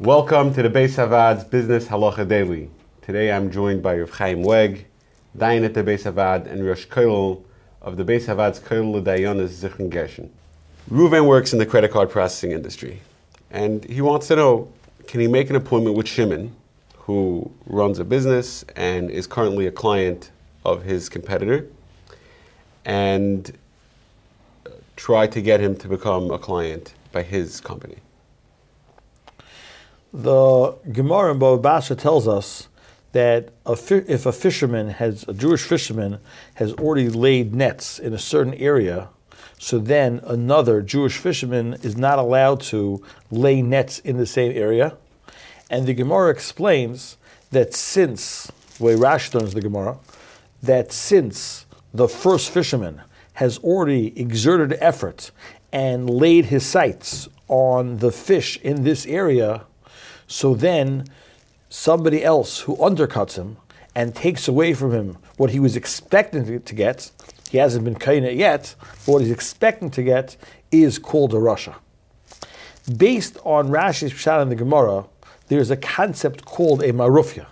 Welcome to the Bais HaVaad's Business Halacha Daily. Today I'm joined by Rav Chaim Weg, Dayan at the Bais HaVaad, and Rosh Kollel of the Bais HaVaad's Kollel Dayanis Zichron Gershon. Reuven works in the credit card processing industry, and he wants to know, can he make an appointment with Shimon, who runs a business and is currently a client of his competitor, and try to get him to become a client by his company? The Gemara in Basra tells us that a fi- if a fisherman has a Jewish fisherman has already laid nets in a certain area, so then another Jewish fisherman is not allowed to lay nets in the same area. And the Gemara explains that since, way Rashi learns the Gemara, that since the first fisherman has already exerted effort and laid his sights on the fish in this area, so then somebody else who undercuts him and takes away from him what he was expecting to get, he hasn't been kaina yet, but what he's expecting to get is called a rasha. Based on Rashi's Pshat in the Gemara, there's a concept called a marufya.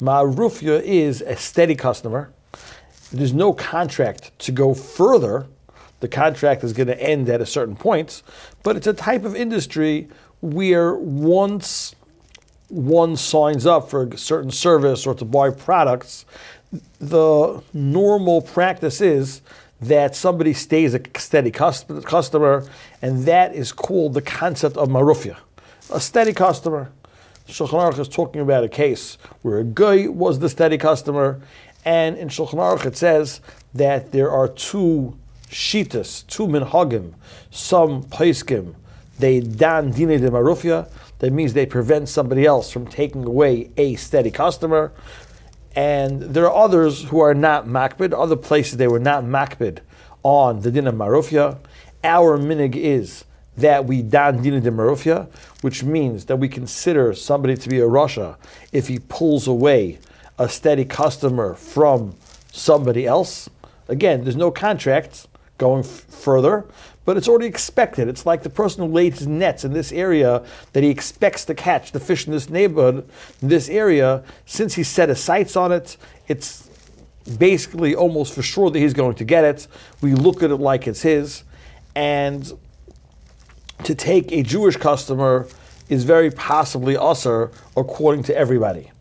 Marufya is a steady customer. There's no contract to go further. The contract is going to end at a certain point, but it's a type of industry where once one signs up for a certain service or to buy products, the normal practice is that somebody stays a steady customer, and that is called the concept of marufia, a steady customer. Shulchan Aruch is talking about a case where a guy was the steady customer, and in Shulchan Aruch it says that there are two shitas, two minhagim, some paiskim, they dan dine de marufia, that means they prevent somebody else from taking away a steady customer. And there are others who are not makpid, other places they were not makpid on the din of marufia. Our minig is that we dan din de marufia, which means that we consider somebody to be a rasha if he pulls away a steady customer from somebody else. Again, there's no contract going f- further, but it's already expected. It's like the person who his nets in this area that he expects to catch the fish in this neighborhood, in this area. Since he set his sights on it, it's basically almost for sure that he's going to get it. We look at it like it's his, and to take a Jewish customer is very possibly usher according to everybody.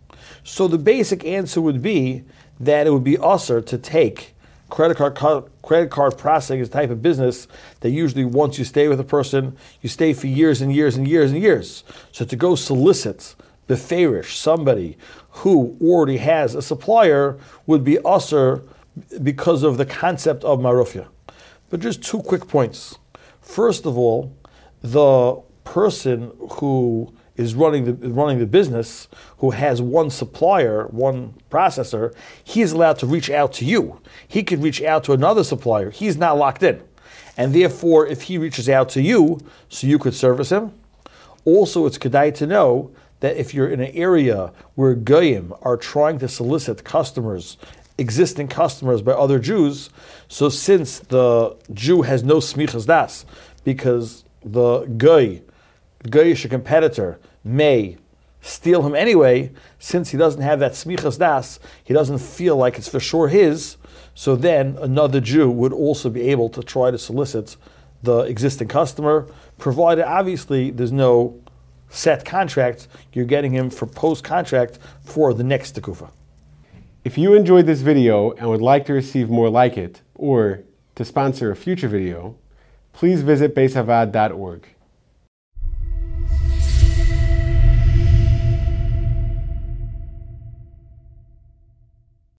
So the basic answer would be that it would be usher to take credit card credit card processing is a type of business that usually once you stay with a person, you stay for years and years and years and years. So to go solicit beferish somebody who already has a supplier would be usher because of the concept of marufia. But just two quick points. First of all, the person who is running the running the business, who has one supplier, one processor, he is allowed to reach out to you. He can reach out to another supplier. He's not locked in. And therefore, if he reaches out to you, so you could service him, also it's kedai to know that if you're in an area where goyim are trying to solicit customers, existing customers by other Jews, so since the Jew has no smichas das, because the goy, goyish competitor, may steal him anyway, since he doesn't have that smichas das, he doesn't feel like it's for sure his, so then another Jew would also be able to try to solicit the existing customer, provided obviously there's no set contract, you're getting him for post contract for the next tekufa. If you enjoyed this video and would like to receive more like it, or to sponsor a future video, please visit baishavaad.org.